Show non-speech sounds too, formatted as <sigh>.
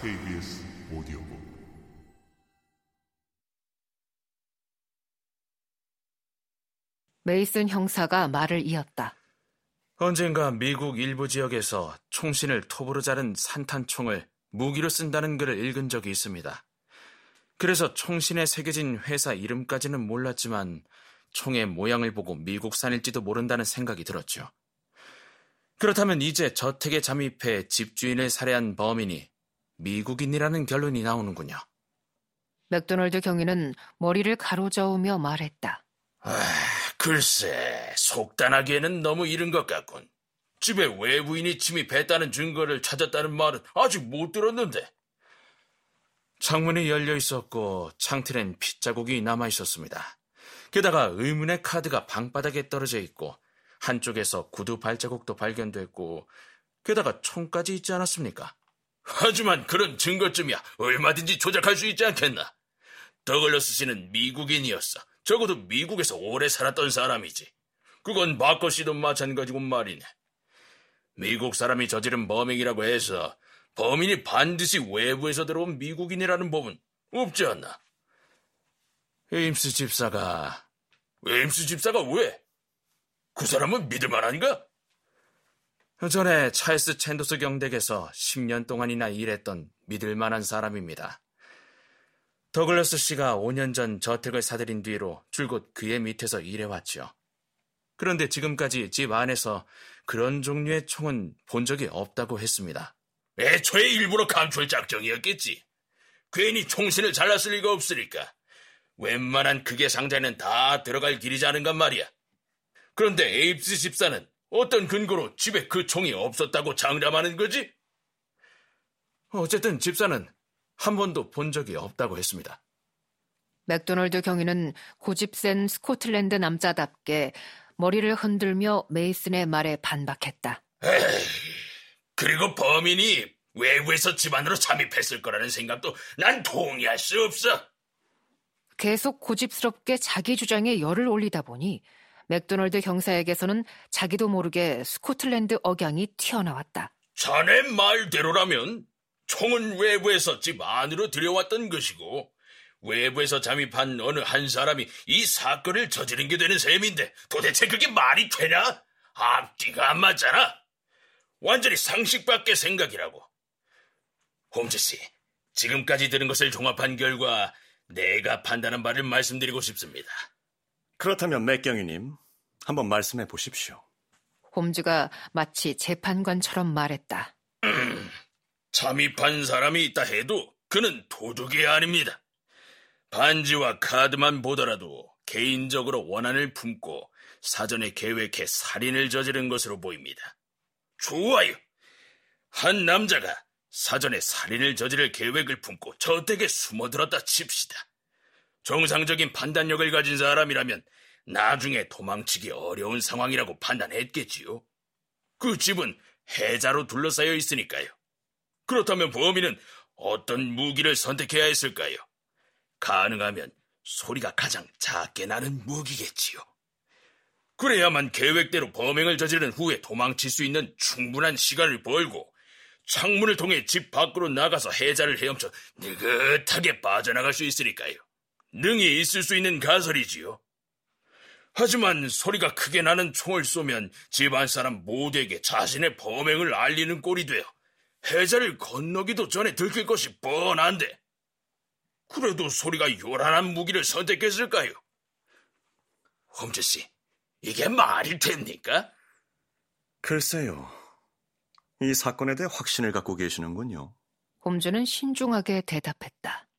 KBS 오디오북 메이슨 형사가 말을 이었다. 언젠가 미국 일부 지역에서 총신을 톱으로 자른 산탄총을 무기로 쓴다는 글을 읽은 적이 있습니다. 그래서 총신에 새겨진 회사 이름까지는 몰랐지만 총의 모양을 보고 미국산일지도 모른다는 생각이 들었죠. 그렇다면 이제 저택에 잠입해 집주인을 살해한 범인이 미국인이라는 결론이 나오는군요. 맥도널드 경위는 머리를 가로저으며 말했다. 아, 글쎄, 속단하기에는 너무 이른 것 같군. 집에 외부인이 침입했다는 증거를 찾았다는 말은 아직 못 들었는데. 창문이 열려 있었고 창틀엔 핏자국이 남아 있었습니다. 게다가 의문의 카드가 방바닥에 떨어져 있고 한쪽에서 구두 발자국도 발견됐고 게다가 총까지 있지 않았습니까? 하지만 그런 증거쯤이야 얼마든지 조작할 수 있지 않겠나? 더글러스 씨는 미국인이었어. 적어도 미국에서 오래 살았던 사람이지. 그건 마커 씨도 마찬가지고 말이네. 미국 사람이 저지른 범행이라고 해서 범인이 반드시 외부에서 들어온 미국인이라는 법은 없지 않나? 에임스 집사가 에임스 집사가 왜? 그 사람은 믿을 만한가? 전에 찰스 챈도스 경댁에서 10년 동안이나 일했던 믿을 만한 사람입니다. 더글러스 씨가 5년 전 저택을 사들인 뒤로 줄곧 그의 밑에서 일해왔죠. 그런데 지금까지 집 안에서 그런 종류의 총은 본 적이 없다고 했습니다. 애초에 일부러 감출 작정이었겠지. 괜히 총신을 잘랐을 리가 없으니까. 웬만한 크기의 상자는 다 들어갈 길이지 않은가 말이야. 그런데 에임스 집사는 어떤 근거로 집에 그 총이 없었다고 장담하는 거지? 어쨌든 집사는 한 번도 본 적이 없다고 했습니다. 맥도널드 경위는 고집센 스코틀랜드 남자답게 머리를 흔들며 메이슨의 말에 반박했다. 에이, 그리고 범인이 외부에서 집안으로 잠입했을 거라는 생각도 난 동의할 수 없어. 계속 고집스럽게 자기 주장에 열을 올리다 보니 맥도널드 형사에게서는 자기도 모르게 스코틀랜드 억양이 튀어나왔다. 자네 말대로라면 총은 외부에서 집 안으로 들여왔던 것이고 외부에서 잠입한 어느 한 사람이 이 사건을 저지른 게 되는 셈인데 도대체 그게 말이 되냐? 앞뒤가 안 맞잖아. 완전히 상식 밖의 생각이라고. 홈즈 씨, 지금까지 들은 것을 종합한 결과 내가 판단한 바를 말씀드리고 싶습니다. 그렇다면 맥경위님, 한번 말씀해 보십시오. 홈즈가 마치 재판관처럼 말했다. <clears throat> 잠입한 사람이 있다 해도 그는 도둑이 아닙니다. 반지와 카드만 보더라도 개인적으로 원한을 품고 사전에 계획해 살인을 저지른 것으로 보입니다. 좋아요. 한 남자가 사전에 살인을 저지를 계획을 품고 저택에 숨어들었다 칩시다. 정상적인 판단력을 가진 사람이라면 나중에 도망치기 어려운 상황이라고 판단했겠지요. 그 집은 해자로 둘러싸여 있으니까요. 그렇다면 범인은 어떤 무기를 선택해야 했을까요? 가능하면 소리가 가장 작게 나는 무기겠지요. 그래야만 계획대로 범행을 저지른 후에 도망칠 수 있는 충분한 시간을 벌고 창문을 통해 집 밖으로 나가서 해자를 헤엄쳐 느긋하게 빠져나갈 수 있으니까요. 능이 있을 수 있는 가설이지요. 하지만 소리가 크게 나는 총을 쏘면 집안 사람 모두에게 자신의 범행을 알리는 꼴이 되어 해자를 건너기도 전에 들킬 것이 뻔한데 그래도 소리가 요란한 무기를 선택했을까요? 홈즈 씨, 이게 말이 됩니까? 글쎄요. 이 사건에 대해 확신을 갖고 계시는군요. 홈즈는 신중하게 대답했다.